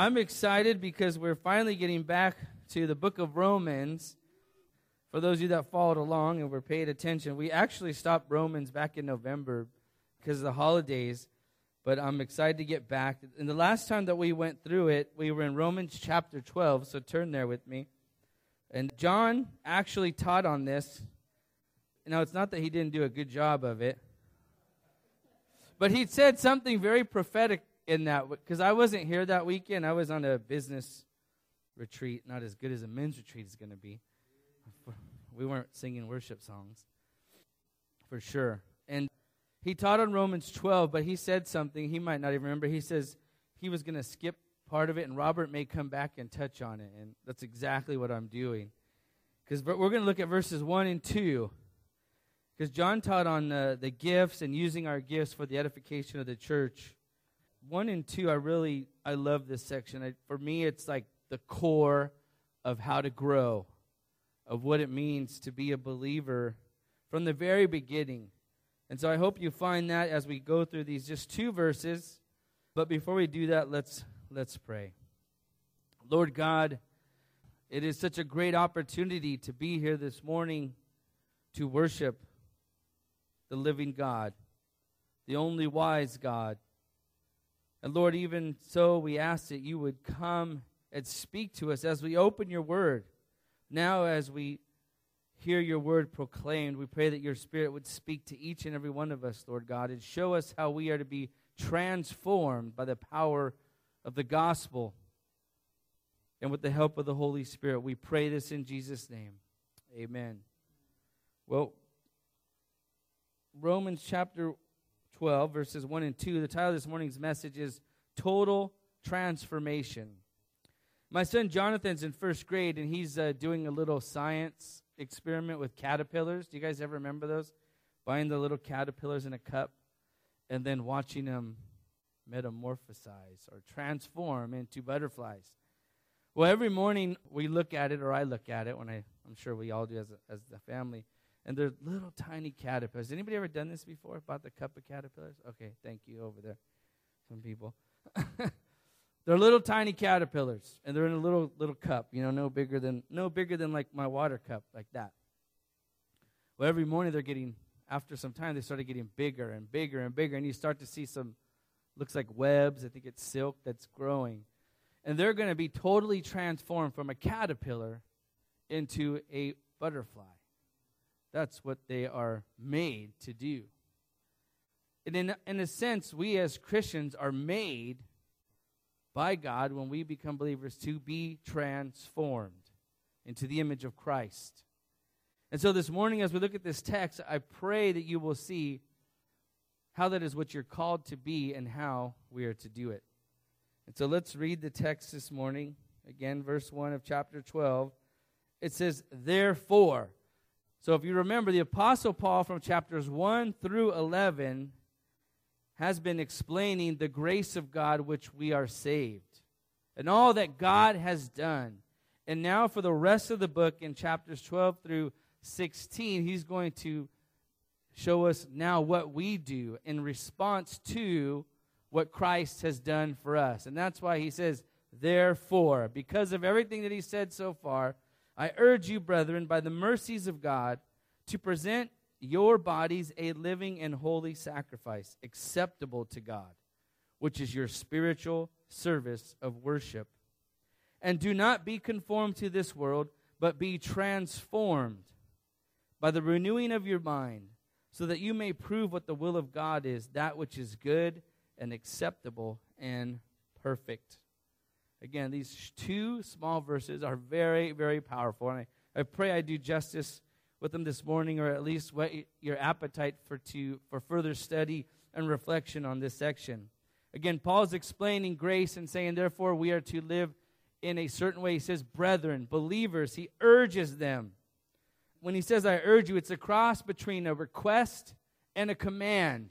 I'm excited because we're finally getting back to the book of Romans. For those of you that followed along and were paid attention, we actually stopped Romans back in November because of the holidays, but I'm excited to get back. And the last time that we went through it, we were in Romans chapter 12, so turn there with me. And John actually taught on this. Now, it's not that he didn't do a good job of it, but he said something very prophetic in that because I wasn't here that weekend. I was on a business retreat, not as good as a men's retreat is going to be. We weren't singing worship songs for sure. And he taught on Romans 12, but he said something he might not even remember. He says he was going to skip part of it, and Robert may come back and touch on it. And that's exactly what I'm doing. Because we're going to look at verses 1 and 2. Because John taught on uh, the gifts and using our gifts for the edification of the church. 1 and 2, I really, I love this section. I, for me, it's like the core of how to grow, of what it means to be a believer from the very beginning. And so I hope you find that as we go through these just two verses. But before we do that, let's Let's pray. Lord God, it is such a great opportunity to be here this morning to worship the living God, the only wise God. And Lord, even so, we ask that you would come and speak to us as we open your word. Now, as we hear your word proclaimed, we pray that your spirit would speak to each and every one of us, Lord God, and show us how we are to be transformed by the power of the gospel. And with the help of the Holy Spirit, we pray this in Jesus' name. Amen. Well, Romans chapter 12, verses 1 and 2, the title of this morning's message is Total Transformation. My son Jonathan's in first grade, and he's uh, doing a little science experiment with caterpillars. Do you guys ever remember those? Buying the little caterpillars in a cup and then watching them metamorphosize or transform into butterflies. Well, every morning we look at it, or I look at it when I, I'm sure we all do as a, as the family, and they're little tiny caterpillars. Anybody ever done this before? Bought the cup of caterpillars? Okay, thank you over there. Some people. they're little tiny caterpillars, and they're in a little little cup. You know, no bigger than no bigger than like my water cup, like that. Well, every morning they're getting. After some time, they started getting bigger and bigger and bigger, and you start to see some looks like webs. I think it's silk that's growing. And they're going to be totally transformed from a caterpillar into a butterfly. That's what they are made to do. And in, in a sense, we as Christians are made by God when we become believers to be transformed into the image of Christ. And so this morning, as we look at this text, I pray that you will see how that is what you're called to be and how we are to do it. And so let's read the text this morning. Again, verse 1 of chapter 12. It says, Therefore. So if you remember, the Apostle Paul from chapters 1 through 11 has been explaining the grace of God which we are saved and all that God has done. And now, for the rest of the book in chapters 12 through 16, he's going to show us now what we do in response to what Christ has done for us. And that's why he says, Therefore, because of everything that he said so far, I urge you, brethren, by the mercies of God, to present your bodies a living and holy sacrifice, acceptable to God, which is your spiritual service of worship. And do not be conformed to this world, but be transformed by the renewing of your mind so that you may prove what the will of God is, that which is good and acceptable and perfect. Again, these two small verses are very, very powerful. And I, I pray I do justice with them this morning, or at least whet your appetite for, to, for further study and reflection on this section. Again, Paul's explaining grace and saying, therefore, we are to live in a certain way. He says, brethren, believers, he urges them when he says, I urge you, it's a cross between a request and a command.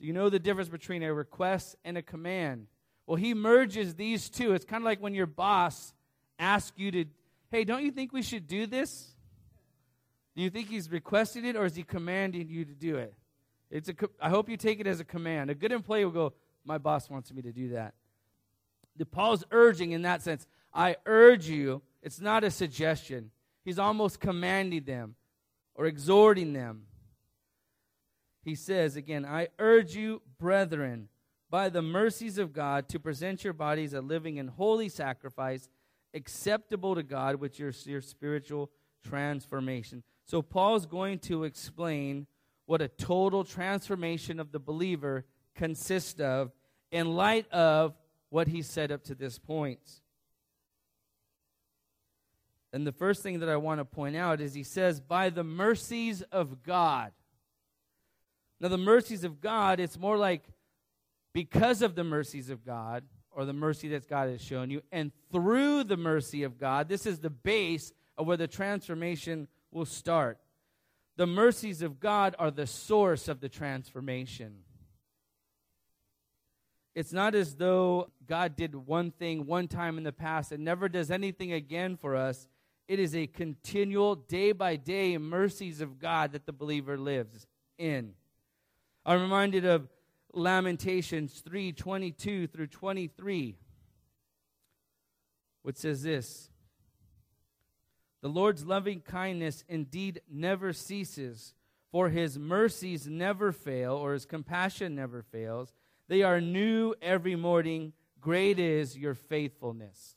Do you know the difference between a request and a command? Well, he merges these two. It's kind of like when your boss asks you to, hey, don't you think we should do this? Do you think he's requesting it or is he commanding you to do it? It's a, I hope you take it as a command. A good employee will go, my boss wants me to do that. The Paul's urging in that sense. I urge you. It's not a suggestion. He's almost commanding them or exhorting them. He says again, I urge you, brethren, by the mercies of God, to present your bodies a living and holy sacrifice, acceptable to God, which is your spiritual transformation. So, Paul's going to explain what a total transformation of the believer consists of in light of what he said up to this point. And the first thing that I want to point out is he says, by the mercies of God. Now, the mercies of God, it's more like because of the mercies of God, or the mercy that God has shown you, and through the mercy of God, this is the base of where the transformation will start. The mercies of God are the source of the transformation. It's not as though God did one thing one time in the past and never does anything again for us. It is a continual, day by day mercies of God that the believer lives in. I'm reminded of Lamentations 3 22 through 23, which says this The Lord's loving kindness indeed never ceases, for his mercies never fail, or his compassion never fails. They are new every morning. Great is your faithfulness.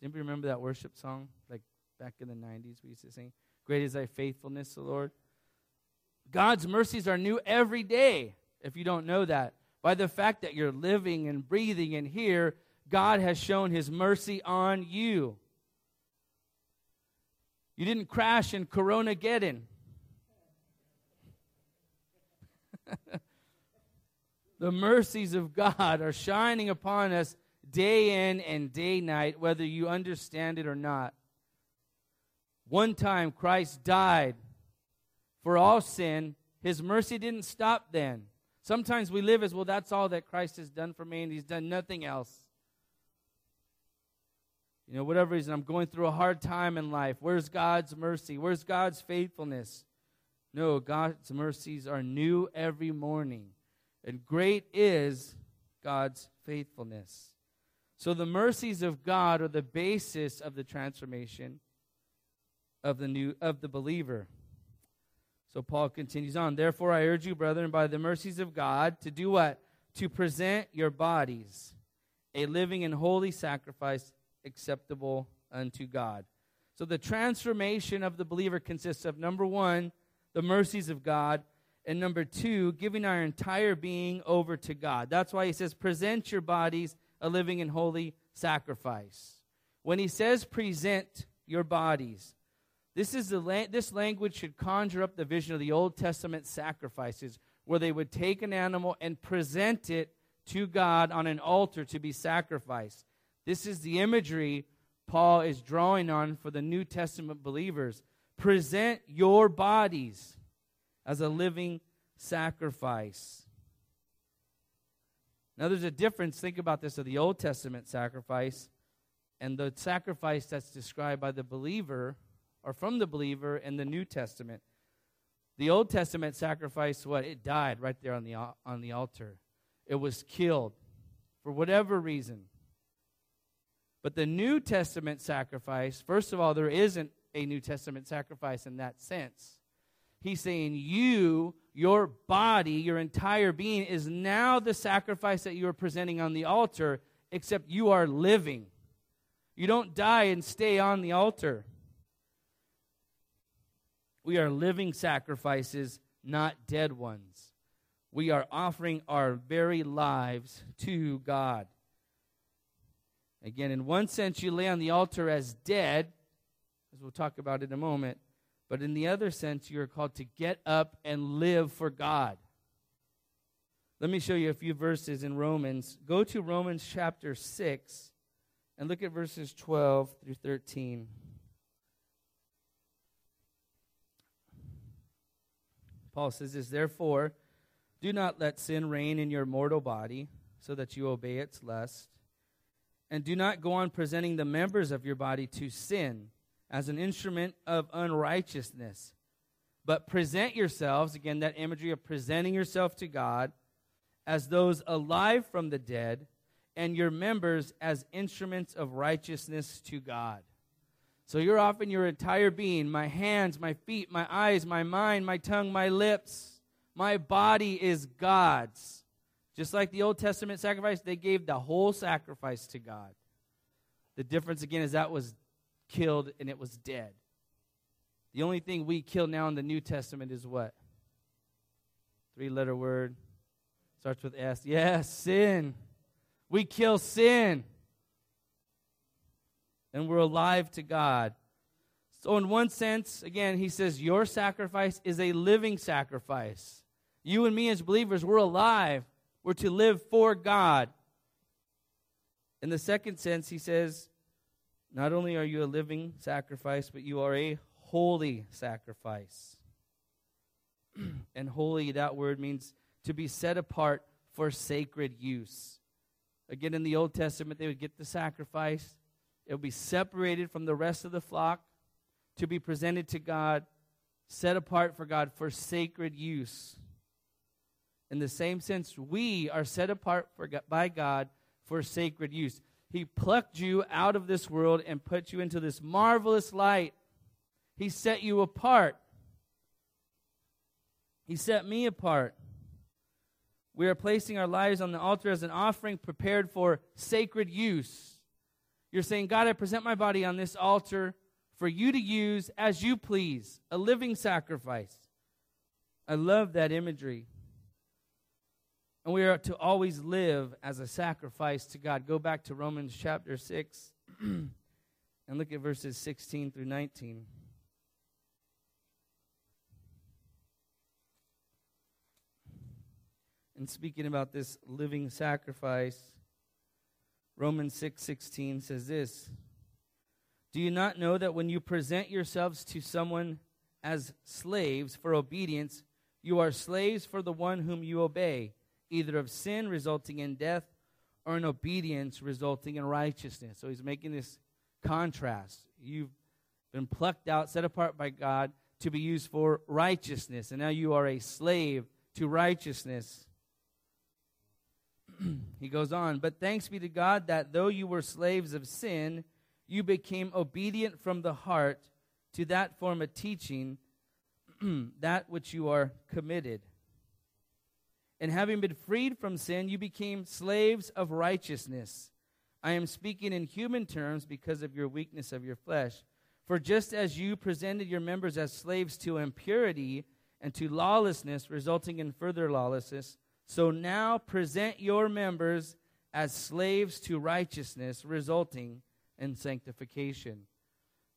Did anybody remember that worship song? Like back in the 90s, we used to sing, Great is thy faithfulness, the Lord. God's mercies are new every day, if you don't know that. By the fact that you're living and breathing and here, God has shown his mercy on you. You didn't crash in Corona Geddon. the mercies of God are shining upon us day in and day night, whether you understand it or not. One time Christ died for all sin. His mercy didn't stop then. Sometimes we live as well, that's all that Christ has done for me, and He's done nothing else. You know, whatever reason, I'm going through a hard time in life. Where's God's mercy? Where's God's faithfulness? No, God's mercies are new every morning. And great is God's faithfulness. So the mercies of God are the basis of the transformation of the new of the believer. So Paul continues on. Therefore I urge you, brethren, by the mercies of God, to do what? To present your bodies a living and holy sacrifice acceptable unto God. So the transformation of the believer consists of number 1, the mercies of God, and number 2, giving our entire being over to God. That's why he says present your bodies a living and holy sacrifice. When he says present your bodies, this, is the la- this language should conjure up the vision of the Old Testament sacrifices, where they would take an animal and present it to God on an altar to be sacrificed. This is the imagery Paul is drawing on for the New Testament believers. Present your bodies as a living sacrifice. Now, there's a difference, think about this, of the Old Testament sacrifice and the sacrifice that's described by the believer or from the believer in the New Testament. The Old Testament sacrifice, what? It died right there on the, on the altar. It was killed for whatever reason. But the New Testament sacrifice, first of all, there isn't a New Testament sacrifice in that sense. He's saying, You, your body, your entire being is now the sacrifice that you are presenting on the altar, except you are living. You don't die and stay on the altar. We are living sacrifices, not dead ones. We are offering our very lives to God. Again, in one sense, you lay on the altar as dead, as we'll talk about in a moment, but in the other sense, you are called to get up and live for God. Let me show you a few verses in Romans. Go to Romans chapter 6 and look at verses 12 through 13. Paul says this, therefore, do not let sin reign in your mortal body, so that you obey its lust. And do not go on presenting the members of your body to sin as an instrument of unrighteousness. But present yourselves, again, that imagery of presenting yourself to God, as those alive from the dead, and your members as instruments of righteousness to God. So you're offering your entire being my hands, my feet, my eyes, my mind, my tongue, my lips. My body is God's. Just like the Old Testament sacrifice, they gave the whole sacrifice to God. The difference, again, is that was killed and it was dead. The only thing we kill now in the New Testament is what? Three letter word. Starts with S. Yes, sin. We kill sin. And we're alive to God. So, in one sense, again, he says, Your sacrifice is a living sacrifice. You and me, as believers, we're alive. We're to live for God. In the second sense, he says, Not only are you a living sacrifice, but you are a holy sacrifice. and holy, that word means to be set apart for sacred use. Again, in the Old Testament, they would get the sacrifice, it would be separated from the rest of the flock to be presented to God, set apart for God for sacred use. In the same sense, we are set apart for, by God for sacred use. He plucked you out of this world and put you into this marvelous light. He set you apart. He set me apart. We are placing our lives on the altar as an offering prepared for sacred use. You're saying, God, I present my body on this altar for you to use as you please, a living sacrifice. I love that imagery. And we are to always live as a sacrifice to God. Go back to Romans chapter 6 and look at verses 16 through 19. And speaking about this living sacrifice, Romans 6 16 says this Do you not know that when you present yourselves to someone as slaves for obedience, you are slaves for the one whom you obey, either of sin resulting in death or in obedience resulting in righteousness? So he's making this contrast. You've been plucked out, set apart by God to be used for righteousness, and now you are a slave to righteousness. he goes on, but thanks be to God that though you were slaves of sin, you became obedient from the heart to that form of teaching, that which you are committed. And having been freed from sin, you became slaves of righteousness. I am speaking in human terms because of your weakness of your flesh. For just as you presented your members as slaves to impurity and to lawlessness, resulting in further lawlessness, so now present your members as slaves to righteousness, resulting in sanctification.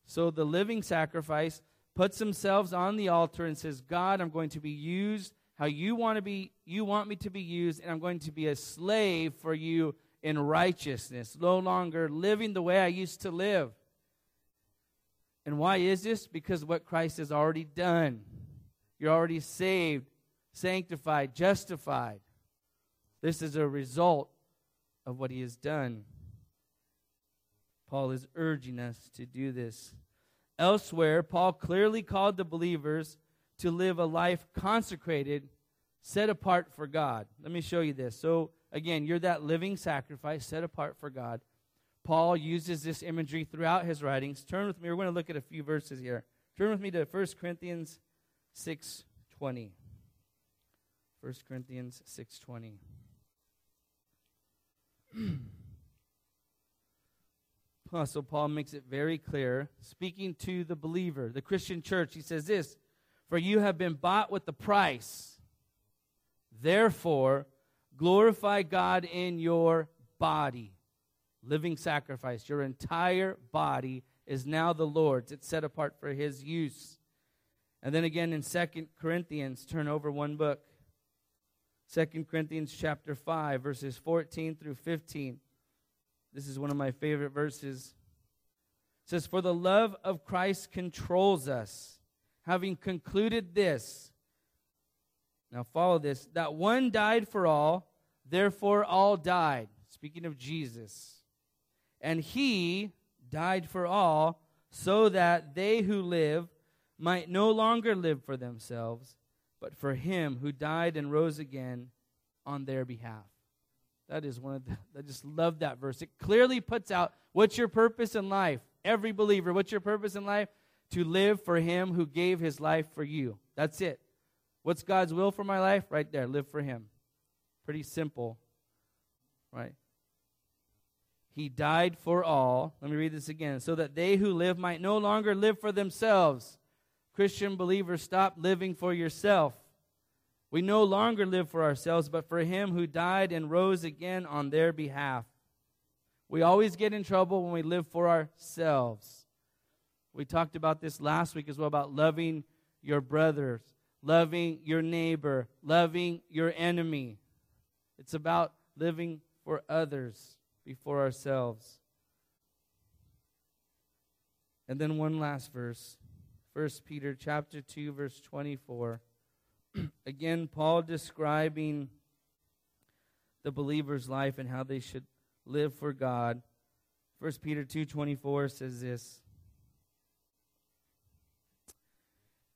So the living sacrifice puts themselves on the altar and says, God, I'm going to be used how you want to be you want me to be used and I'm going to be a slave for you in righteousness, no longer living the way I used to live. And why is this? Because what Christ has already done. You're already saved sanctified, justified. This is a result of what he has done. Paul is urging us to do this. Elsewhere, Paul clearly called the believers to live a life consecrated, set apart for God. Let me show you this. So, again, you're that living sacrifice set apart for God. Paul uses this imagery throughout his writings. Turn with me. We're going to look at a few verses here. Turn with me to 1 Corinthians 6:20. 1 Corinthians 6:20. Apostle Paul makes it very clear, speaking to the believer, the Christian church, he says this, "For you have been bought with the price. Therefore, glorify God in your body, living sacrifice. Your entire body is now the Lord's. It's set apart for his use." And then again in Second Corinthians, turn over one book. 2 Corinthians chapter 5 verses 14 through 15. This is one of my favorite verses. It says for the love of Christ controls us, having concluded this. Now follow this, that one died for all, therefore all died. Speaking of Jesus. And he died for all so that they who live might no longer live for themselves but for him who died and rose again on their behalf. That is one of the, I just love that verse. It clearly puts out what's your purpose in life. Every believer, what's your purpose in life? To live for Him who gave His life for you. That's it. What's God's will for my life? Right there. Live for Him. Pretty simple, right? He died for all. Let me read this again. So that they who live might no longer live for themselves. Christian believers, stop living for yourself. We no longer live for ourselves, but for him who died and rose again on their behalf. We always get in trouble when we live for ourselves. We talked about this last week as well about loving your brothers, loving your neighbor, loving your enemy. It's about living for others before ourselves. And then one last verse. 1 Peter chapter 2 verse 24. Again Paul describing the believer's life and how they should live for God. 1 Peter 2:24 says this.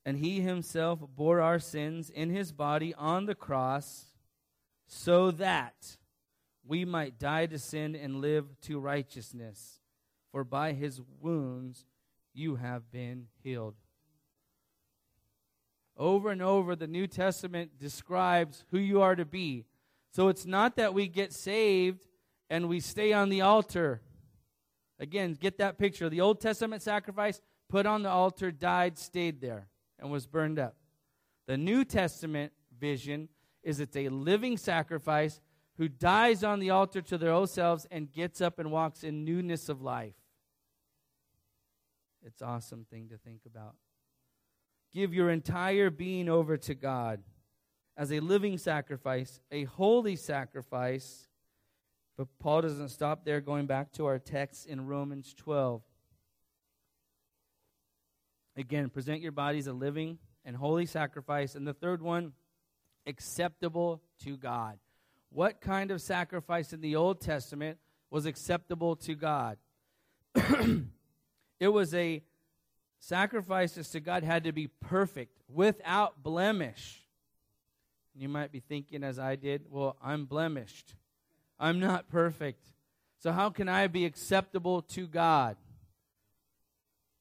And he himself bore our sins in his body on the cross so that we might die to sin and live to righteousness. For by his wounds you have been healed. Over and over, the New Testament describes who you are to be. So it's not that we get saved and we stay on the altar. Again, get that picture. The Old Testament sacrifice put on the altar, died, stayed there, and was burned up. The New Testament vision is it's a living sacrifice who dies on the altar to their old selves and gets up and walks in newness of life. It's awesome thing to think about. Give your entire being over to God as a living sacrifice, a holy sacrifice. But Paul doesn't stop there, going back to our text in Romans 12. Again, present your bodies a living and holy sacrifice. And the third one, acceptable to God. What kind of sacrifice in the Old Testament was acceptable to God? it was a sacrifices to God had to be perfect, without blemish. You might be thinking, as I did, well, I'm blemished. I'm not perfect. So, how can I be acceptable to God?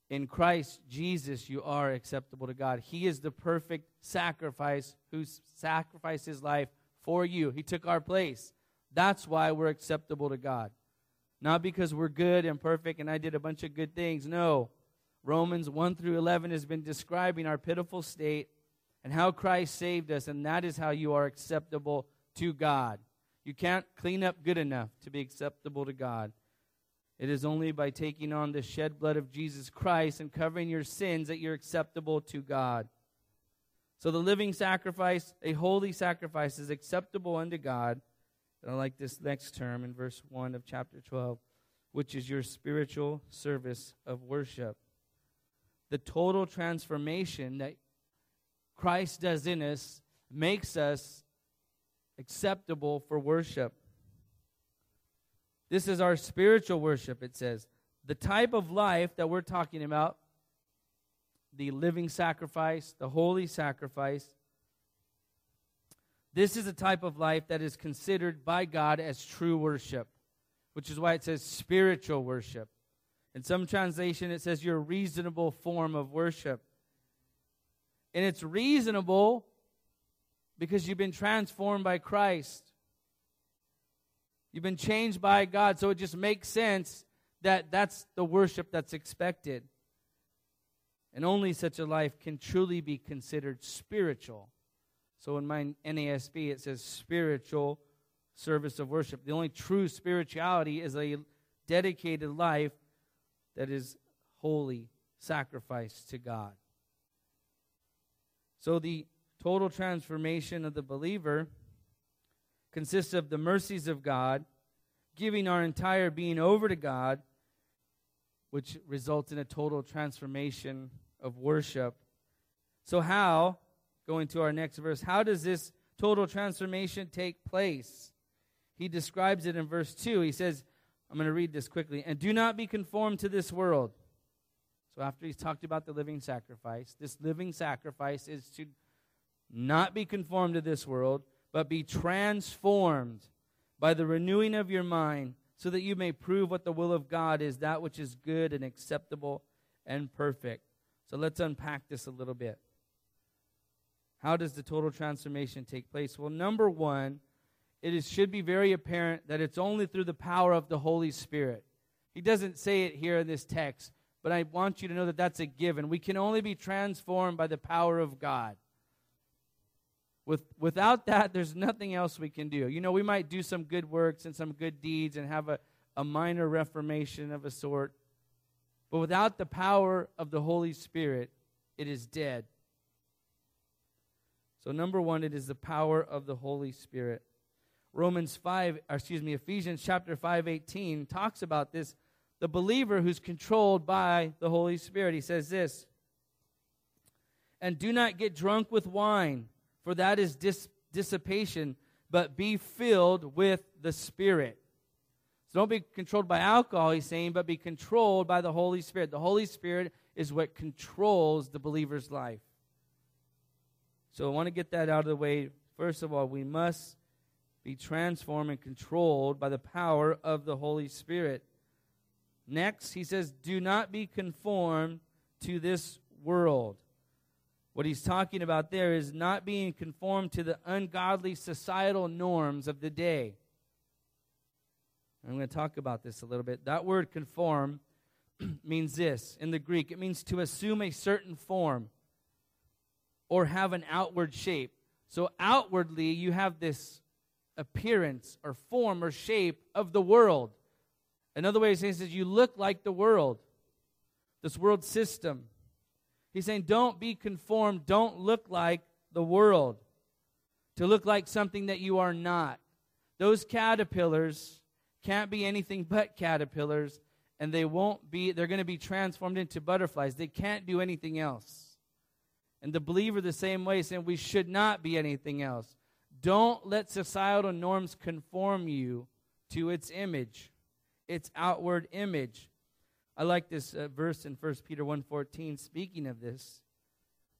In Christ Jesus, you are acceptable to God. He is the perfect sacrifice who sacrificed his life for you. He took our place. That's why we're acceptable to God. Not because we're good and perfect and I did a bunch of good things. No. Romans 1 through 11 has been describing our pitiful state and how Christ saved us, and that is how you are acceptable to God. You can't clean up good enough to be acceptable to God. It is only by taking on the shed blood of Jesus Christ and covering your sins that you're acceptable to God. So the living sacrifice, a holy sacrifice, is acceptable unto God. And I like this next term in verse 1 of chapter 12, which is your spiritual service of worship. The total transformation that Christ does in us makes us acceptable for worship. This is our spiritual worship, it says. The type of life that we're talking about the living sacrifice, the holy sacrifice. This is a type of life that is considered by God as true worship, which is why it says spiritual worship. In some translation, it says your reasonable form of worship. And it's reasonable because you've been transformed by Christ. You've been changed by God, so it just makes sense that that's the worship that's expected. And only such a life can truly be considered spiritual. So in my NASB, it says spiritual service of worship. The only true spirituality is a dedicated life that is holy sacrifice to God. So the total transformation of the believer consists of the mercies of God, giving our entire being over to God, which results in a total transformation of worship. So, how, going to our next verse, how does this total transformation take place? He describes it in verse 2. He says, I'm going to read this quickly. And do not be conformed to this world. So, after he's talked about the living sacrifice, this living sacrifice is to not be conformed to this world, but be transformed by the renewing of your mind, so that you may prove what the will of God is, that which is good and acceptable and perfect. So let's unpack this a little bit. How does the total transformation take place? Well, number one, it is, should be very apparent that it's only through the power of the Holy Spirit. He doesn't say it here in this text, but I want you to know that that's a given. We can only be transformed by the power of God. With, without that, there's nothing else we can do. You know, we might do some good works and some good deeds and have a, a minor reformation of a sort, but without the power of the Holy Spirit, it is dead. So, number one, it is the power of the Holy Spirit. Romans 5, excuse me, Ephesians chapter 5, 18 talks about this. The believer who's controlled by the Holy Spirit. He says this And do not get drunk with wine, for that is dis- dissipation, but be filled with the Spirit. So don't be controlled by alcohol, he's saying, but be controlled by the Holy Spirit. The Holy Spirit is what controls the believer's life. So I want to get that out of the way. First of all, we must be transformed and controlled by the power of the Holy Spirit. Next, he says, Do not be conformed to this world. What he's talking about there is not being conformed to the ungodly societal norms of the day. I'm going to talk about this a little bit. That word conform means this in the Greek it means to assume a certain form or have an outward shape. So, outwardly, you have this appearance or form or shape of the world. Another way he says is you look like the world, this world system. He's saying, don't be conformed, don't look like the world, to look like something that you are not. Those caterpillars can't be anything but caterpillars, and they won't be, they're going to be transformed into butterflies. They can't do anything else. And the believer, the same way, saying we should not be anything else. Don't let societal norms conform you to its image, its outward image. I like this uh, verse in 1 Peter 1:14 speaking of this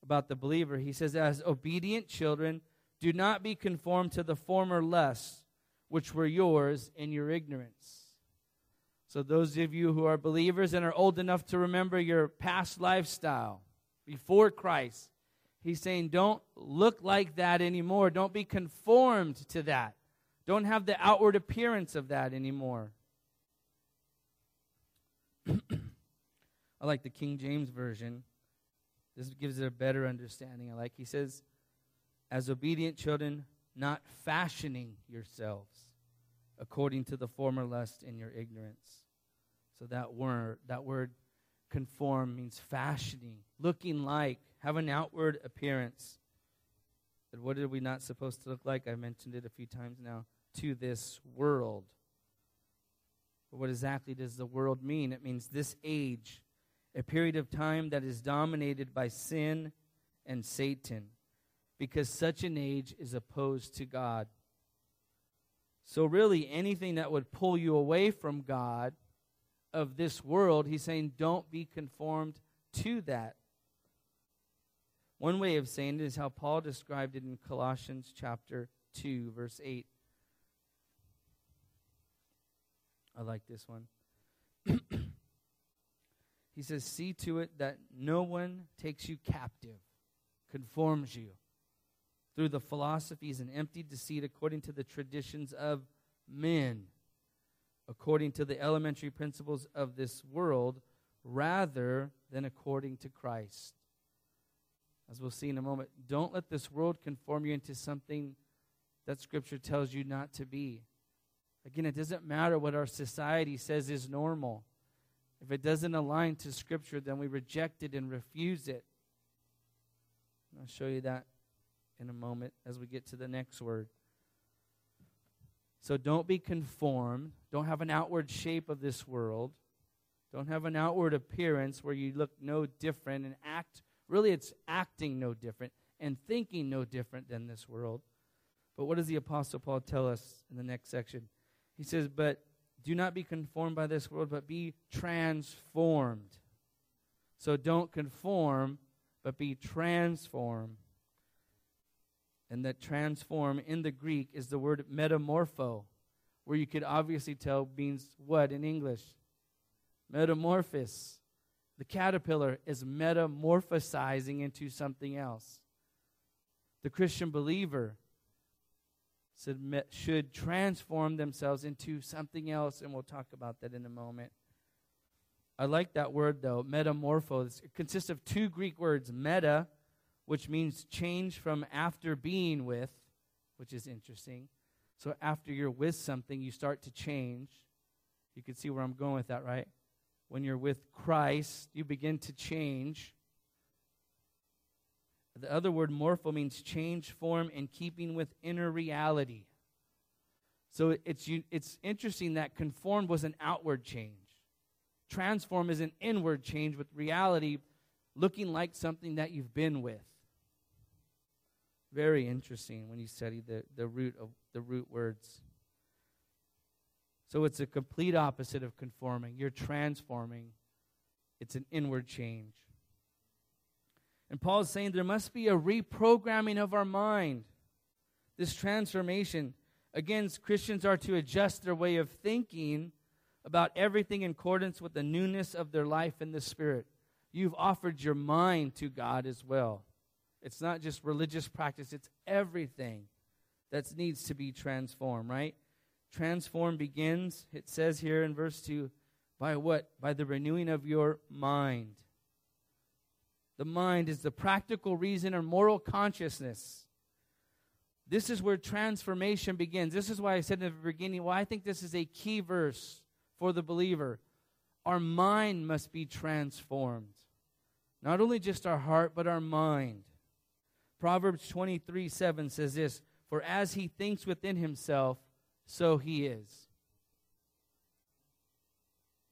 about the believer. He says as obedient children, do not be conformed to the former lusts which were yours in your ignorance. So those of you who are believers and are old enough to remember your past lifestyle before Christ, He's saying, don't look like that anymore. Don't be conformed to that. Don't have the outward appearance of that anymore. I like the King James Version. This gives it a better understanding. I like, he says, as obedient children, not fashioning yourselves according to the former lust in your ignorance. So that word, that word conform means fashioning, looking like, have an outward appearance. But what are we not supposed to look like? I mentioned it a few times now. To this world. But what exactly does the world mean? It means this age, a period of time that is dominated by sin and Satan, because such an age is opposed to God. So, really, anything that would pull you away from God of this world, he's saying, don't be conformed to that. One way of saying it is how Paul described it in Colossians chapter 2, verse 8. I like this one. he says, See to it that no one takes you captive, conforms you through the philosophies and empty deceit according to the traditions of men, according to the elementary principles of this world, rather than according to Christ as we'll see in a moment, don't let this world conform you into something that Scripture tells you not to be. Again, it doesn't matter what our society says is normal. If it doesn't align to Scripture, then we reject it and refuse it. I'll show you that in a moment as we get to the next word. So don't be conformed. Don't have an outward shape of this world. Don't have an outward appearance where you look no different and act Really, it's acting no different and thinking no different than this world. But what does the Apostle Paul tell us in the next section? He says, But do not be conformed by this world, but be transformed. So don't conform, but be transformed. And that transform in the Greek is the word metamorpho, where you could obviously tell means what in English? Metamorphosis. The caterpillar is metamorphosizing into something else. The Christian believer should transform themselves into something else, and we'll talk about that in a moment. I like that word though, metamorphose. It consists of two Greek words, meta, which means change from after being with, which is interesting. So after you're with something, you start to change. You can see where I'm going with that, right? When you're with Christ, you begin to change. The other word, morpho, means change form in keeping with inner reality. So it's, it's interesting that conformed was an outward change. Transform is an inward change with reality looking like something that you've been with. Very interesting when you study the, the root of the root words. So it's a complete opposite of conforming. You're transforming. It's an inward change. And Paul is saying there must be a reprogramming of our mind. This transformation. Again, Christians are to adjust their way of thinking about everything in accordance with the newness of their life in the Spirit. You've offered your mind to God as well. It's not just religious practice, it's everything that needs to be transformed, right? Transform begins, it says here in verse 2, by what? By the renewing of your mind. The mind is the practical reason or moral consciousness. This is where transformation begins. This is why I said in the beginning, why I think this is a key verse for the believer. Our mind must be transformed. Not only just our heart, but our mind. Proverbs 23 7 says this For as he thinks within himself, so he is.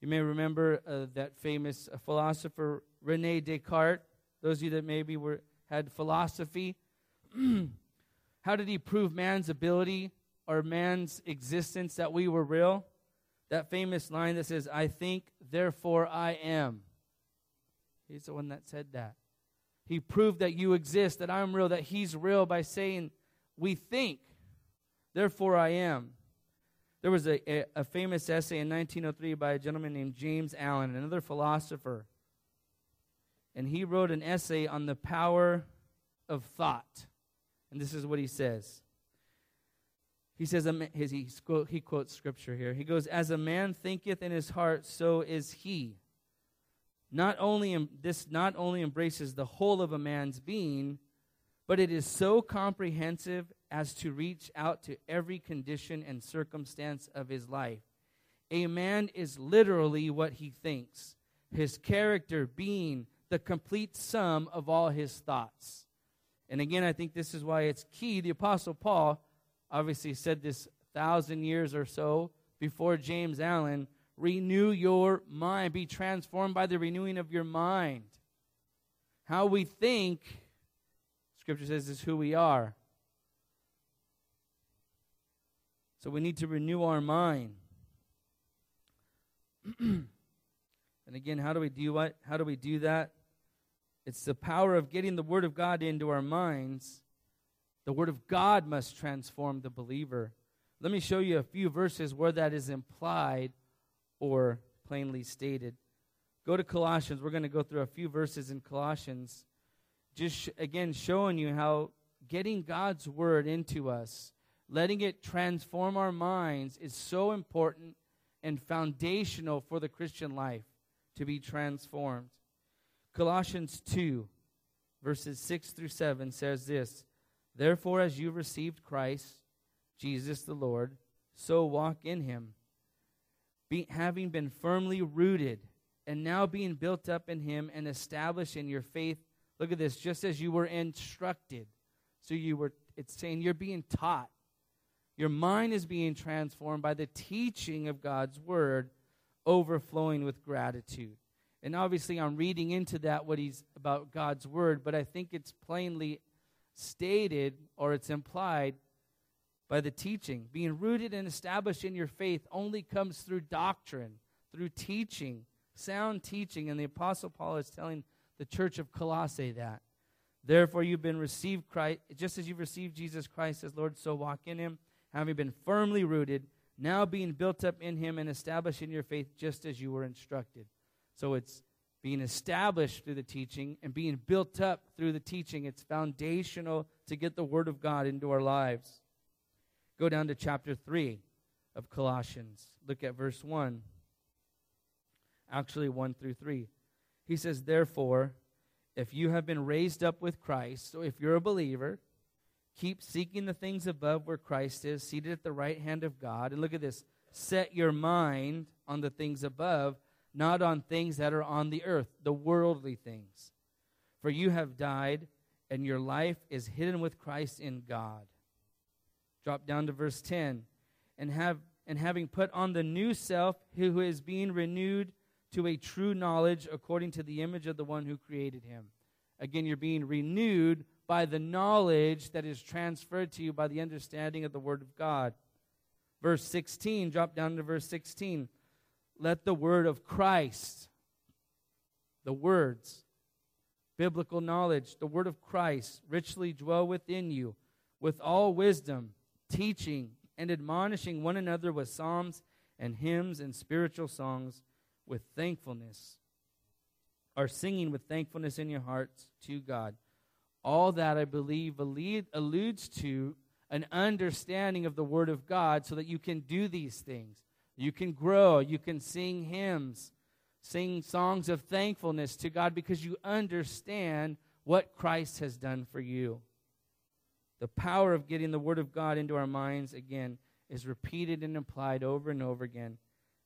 You may remember uh, that famous uh, philosopher Rene Descartes. Those of you that maybe were had philosophy. How did he prove man's ability or man's existence that we were real? That famous line that says, I think, therefore I am. He's the one that said that. He proved that you exist, that I'm real, that He's real by saying, We think, therefore I am. There was a, a, a, famous essay in 1903 by a gentleman named James Allen, another philosopher. And he wrote an essay on the power of thought. And this is what he says. He says, his, he quotes scripture here. He goes, As a man thinketh in his heart, so is he not only this not only embraces the whole of a man's being, but it is so comprehensive as to reach out to every condition and circumstance of his life. A man is literally what he thinks, his character being the complete sum of all his thoughts. And again, I think this is why it's key. The Apostle Paul obviously said this thousand years or so before James Allen renew your mind. Be transformed by the renewing of your mind. How we think, Scripture says, is who we are. So we need to renew our mind. and again, how do we do what? How do we do that? It's the power of getting the Word of God into our minds. The Word of God must transform the believer. Let me show you a few verses where that is implied or plainly stated. Go to Colossians. We're going to go through a few verses in Colossians, just sh- again showing you how getting God's word into us, letting it transform our minds, is so important and foundational for the Christian life to be transformed. Colossians 2, verses 6 through 7 says this Therefore, as you received Christ, Jesus the Lord, so walk in him be, having been firmly rooted and now being built up in him and established in your faith. Look at this, just as you were instructed. So you were, it's saying you're being taught. Your mind is being transformed by the teaching of God's word, overflowing with gratitude. And obviously, I'm reading into that what he's about God's word, but I think it's plainly stated or it's implied by the teaching. Being rooted and established in your faith only comes through doctrine, through teaching, sound teaching. And the Apostle Paul is telling the church of Colossae that. Therefore, you've been received Christ, just as you've received Jesus Christ as Lord, so walk in him, having been firmly rooted, now being built up in him and established in your faith just as you were instructed. So it's being established through the teaching and being built up through the teaching. It's foundational to get the Word of God into our lives. Go down to chapter 3 of Colossians. Look at verse 1. Actually, 1 through 3. He says, Therefore, if you have been raised up with Christ, so if you're a believer, keep seeking the things above where Christ is, seated at the right hand of God. And look at this set your mind on the things above not on things that are on the earth, the worldly things. For you have died, and your life is hidden with Christ in God. Drop down to verse 10. And, have, and having put on the new self, who is being renewed to a true knowledge according to the image of the one who created him. Again, you're being renewed by the knowledge that is transferred to you by the understanding of the Word of God. Verse 16, drop down to verse 16 let the word of Christ, the words, biblical knowledge, the word of Christ richly dwell within you with all wisdom, teaching and admonishing one another with psalms and hymns and spiritual songs with thankfulness, or singing with thankfulness in your hearts to God. All that I believe alludes to an understanding of the Word of God so that you can do these things. You can grow. You can sing hymns, sing songs of thankfulness to God because you understand what Christ has done for you. The power of getting the Word of God into our minds, again, is repeated and applied over and over again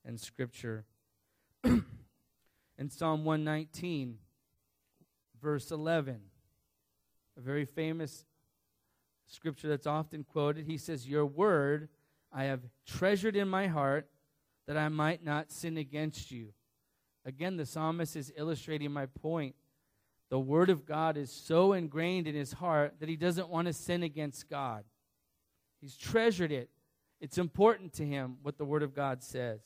in Scripture. in Psalm 119, verse 11, a very famous scripture that's often quoted, he says, Your word I have treasured in my heart that I might not sin against you. Again, the psalmist is illustrating my point. The word of God is so ingrained in his heart that he doesn't want to sin against God. He's treasured it. It's important to him what the word of God says.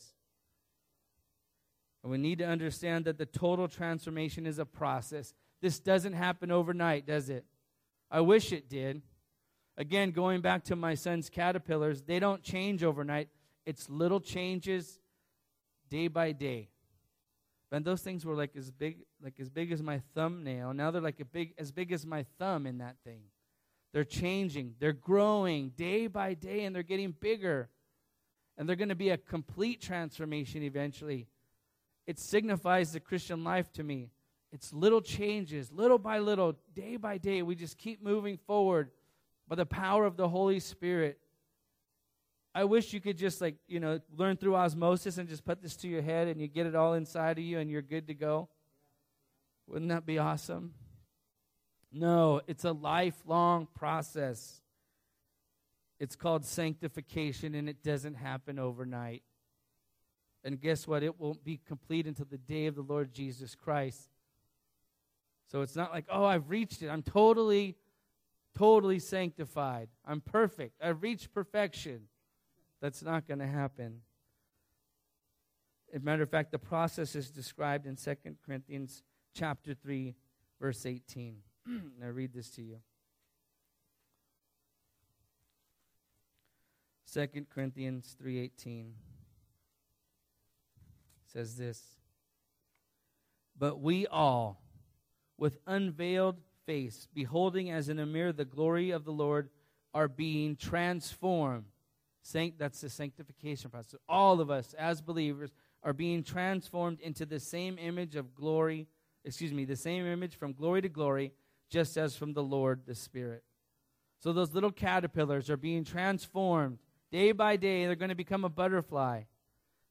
And we need to understand that the total transformation is a process. This doesn't happen overnight, does it? I wish it did. Again, going back to my son's caterpillars, they don't change overnight. It's little changes day by day. And those things were like as big, like as big as my thumbnail. Now they're like a big, as big as my thumb in that thing. They're changing. They're growing day by day, and they're getting bigger. And they're going to be a complete transformation eventually. It signifies the Christian life to me. It's little changes, little by little, day by day. We just keep moving forward by the power of the Holy Spirit. I wish you could just like, you know, learn through osmosis and just put this to your head and you get it all inside of you and you're good to go. Wouldn't that be awesome? No, it's a lifelong process. It's called sanctification and it doesn't happen overnight. And guess what? It won't be complete until the day of the Lord Jesus Christ. So it's not like, oh, I've reached it. I'm totally, totally sanctified. I'm perfect. I've reached perfection. That's not going to happen. As a matter of fact, the process is described in 2 Corinthians chapter 3, verse 18. I read this to you. 2 Corinthians 3:18 says this But we all with unveiled face beholding as in a mirror the glory of the Lord are being transformed Sanct, that's the sanctification process. All of us as believers are being transformed into the same image of glory, excuse me, the same image from glory to glory, just as from the Lord the Spirit. So those little caterpillars are being transformed day by day. They're going to become a butterfly.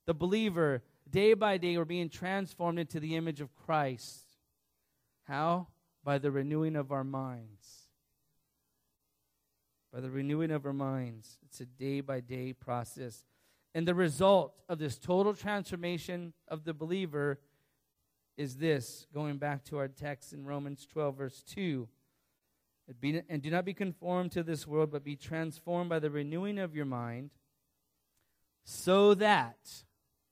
The believer, day by day, we're being transformed into the image of Christ. How? By the renewing of our minds by the renewing of our minds. It's a day by day process. And the result of this total transformation of the believer is this going back to our text in Romans 12, verse 2. And do not be conformed to this world, but be transformed by the renewing of your mind, so that,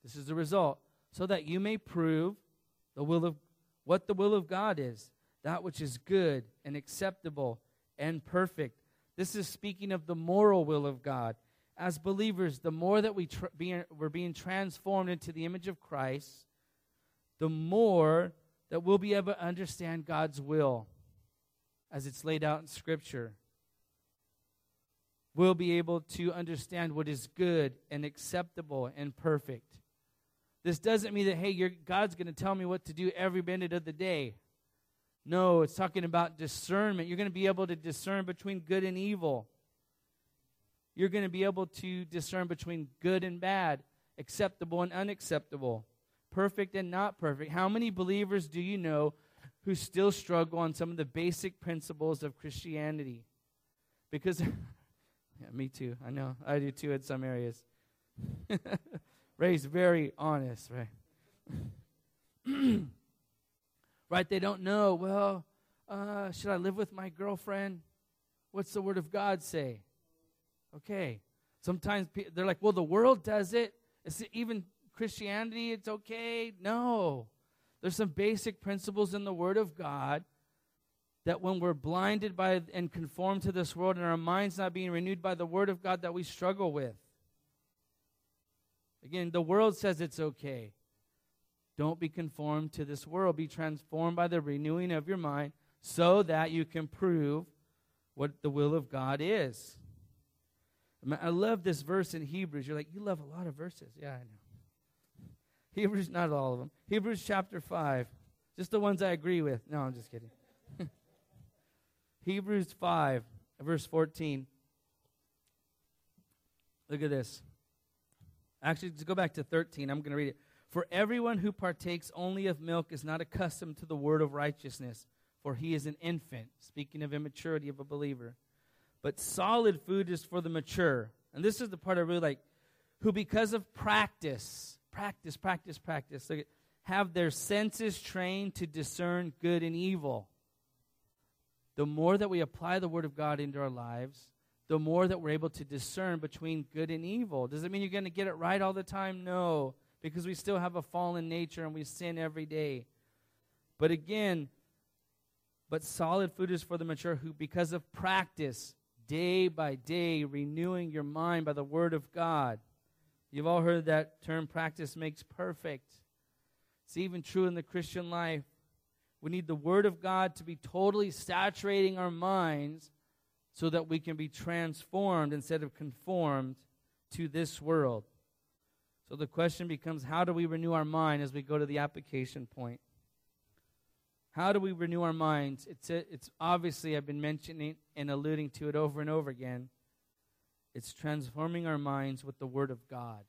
this is the result, so that you may prove the will of what the will of God is, that which is good and acceptable and perfect. This is speaking of the moral will of God. as believers, the more that we tr- being, we're being transformed into the image of Christ, the more that we'll be able to understand God's will as it's laid out in Scripture. We'll be able to understand what is good and acceptable and perfect. This doesn't mean that, hey, God's going to tell me what to do every minute of the day. No, it's talking about discernment. You're going to be able to discern between good and evil. You're going to be able to discern between good and bad, acceptable and unacceptable, perfect and not perfect. How many believers do you know who still struggle on some of the basic principles of Christianity? Because, yeah, me too. I know. I do too in some areas. Ray's very honest, right? right? They don't know, well, uh, should I live with my girlfriend? What's the Word of God say? Okay. Sometimes pe- they're like, well, the world does it. Even Christianity, it's okay. No. There's some basic principles in the Word of God that when we're blinded by and conformed to this world and our minds not being renewed by the Word of God that we struggle with. Again, the world says it's okay. Don't be conformed to this world. Be transformed by the renewing of your mind so that you can prove what the will of God is. I love this verse in Hebrews. You're like, you love a lot of verses. Yeah, I know. Hebrews, not all of them. Hebrews chapter 5. Just the ones I agree with. No, I'm just kidding. Hebrews 5, verse 14. Look at this. Actually, to go back to 13, I'm going to read it. For everyone who partakes only of milk is not accustomed to the word of righteousness, for he is an infant, speaking of immaturity of a believer. But solid food is for the mature. And this is the part I really like. Who, because of practice, practice, practice, practice, have their senses trained to discern good and evil. The more that we apply the Word of God into our lives, the more that we're able to discern between good and evil. Does it mean you're going to get it right all the time? No because we still have a fallen nature and we sin every day. But again, but solid food is for the mature who, because of practice, day by day, renewing your mind by the word of God. You've all heard that term, practice makes perfect. It's even true in the Christian life. We need the word of God to be totally saturating our minds so that we can be transformed instead of conformed to this world. So the question becomes how do we renew our mind as we go to the application point? How do we renew our minds? It's, a, it's obviously, I've been mentioning and alluding to it over and over again. It's transforming our minds with the Word of God.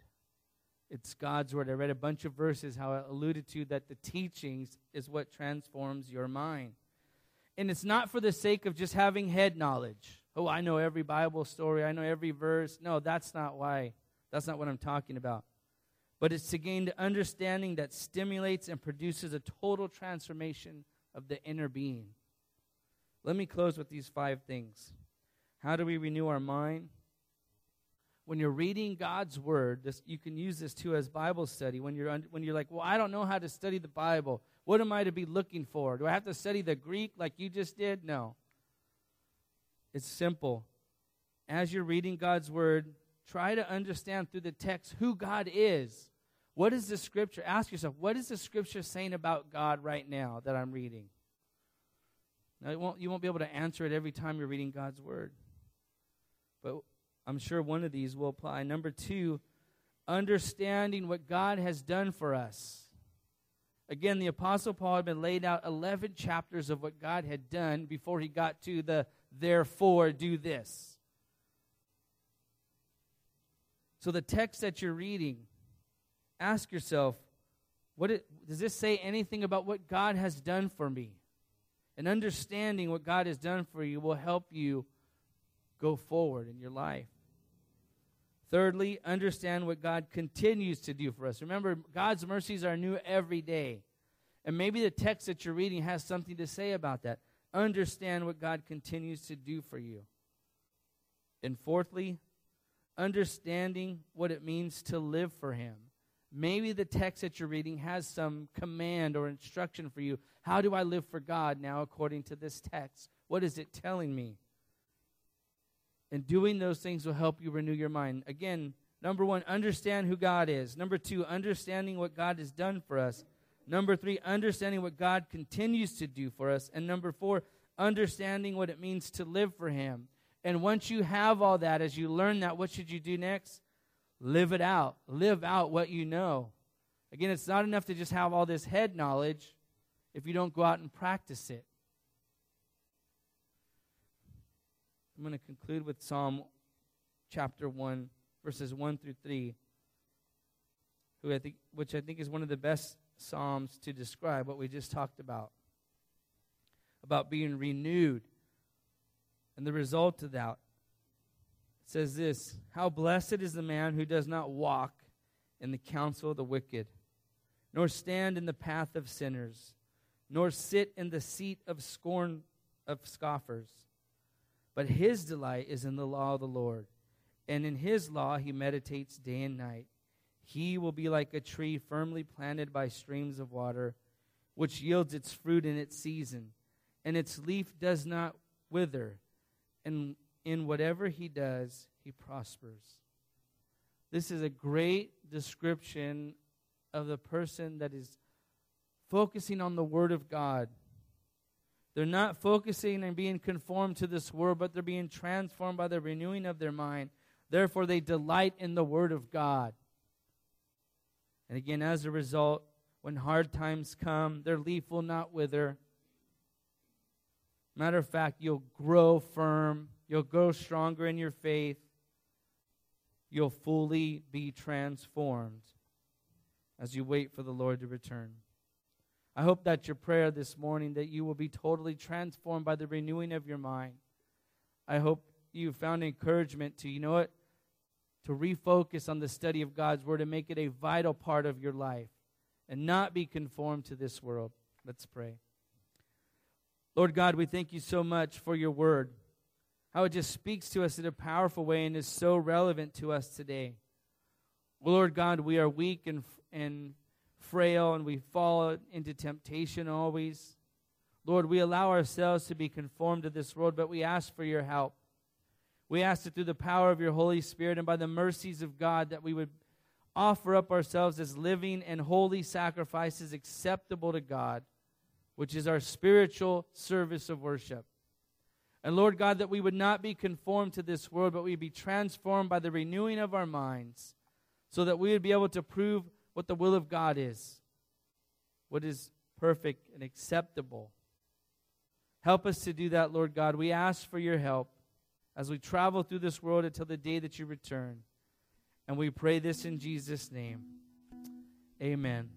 It's God's Word. I read a bunch of verses how I alluded to that the teachings is what transforms your mind. And it's not for the sake of just having head knowledge. Oh, I know every Bible story, I know every verse. No, that's not why. That's not what I'm talking about but it's to gain the understanding that stimulates and produces a total transformation of the inner being. Let me close with these five things. How do we renew our mind? When you're reading God's word, this, you can use this too as Bible study. When you're, when you're like, well, I don't know how to study the Bible. What am I to be looking for? Do I have to study the Greek like you just did? No. It's simple. As you're reading God's word, try to understand through the text who God is. What is the scripture? Ask yourself, what is the scripture saying about God right now that I'm reading? Now, won't, you won't be able to answer it every time you're reading God's word. But I'm sure one of these will apply. Number two, understanding what God has done for us. Again, the Apostle Paul had been laid out 11 chapters of what God had done before he got to the therefore do this. So the text that you're reading, ask yourself, what it, does this say anything about what God has done for me? And understanding what God has done for you will help you go forward in your life. Thirdly, understand what God continues to do for us. Remember, God's mercies are new every day. And maybe the text that you're reading has something to say about that. Understand what God continues to do for you. And fourthly, understanding what it means to live for Him. Maybe the text that you're reading has some command or instruction for you. How do I live for God now according to this text? What is it telling me? And doing those things will help you renew your mind. Again, number one, understand who God is. Number two, understanding what God has done for us. Number three, understanding what God continues to do for us. And number four, understanding what it means to live for Him. And once you have all that, as you learn that, what should you do next? Live it out. Live out what you know. Again, it's not enough to just have all this head knowledge if you don't go out and practice it. I'm going to conclude with Psalm chapter 1, verses 1 through 3, who I think, which I think is one of the best Psalms to describe what we just talked about about being renewed. And the result of that says this How blessed is the man who does not walk in the counsel of the wicked, nor stand in the path of sinners, nor sit in the seat of scorn of scoffers. But his delight is in the law of the Lord, and in his law he meditates day and night. He will be like a tree firmly planted by streams of water, which yields its fruit in its season, and its leaf does not wither. And in whatever he does, he prospers. This is a great description of the person that is focusing on the Word of God. They're not focusing and being conformed to this world, but they're being transformed by the renewing of their mind. Therefore, they delight in the Word of God. And again, as a result, when hard times come, their leaf will not wither. Matter of fact, you'll grow firm, you'll grow stronger in your faith, you'll fully be transformed as you wait for the Lord to return. I hope that your prayer this morning that you will be totally transformed by the renewing of your mind. I hope you found encouragement to, you know what, to refocus on the study of God's word and make it a vital part of your life and not be conformed to this world. Let's pray. Lord God, we thank you so much for your word. How it just speaks to us in a powerful way and is so relevant to us today. Lord God, we are weak and, and frail and we fall into temptation always. Lord, we allow ourselves to be conformed to this world, but we ask for your help. We ask that through the power of your Holy Spirit and by the mercies of God that we would offer up ourselves as living and holy sacrifices acceptable to God, which is our spiritual service of worship. And Lord God, that we would not be conformed to this world, but we be transformed by the renewing of our minds, so that we would be able to prove what the will of God is, what is perfect and acceptable. Help us to do that, Lord God. We ask for your help as we travel through this world until the day that you return. And we pray this in Jesus' name. Amen.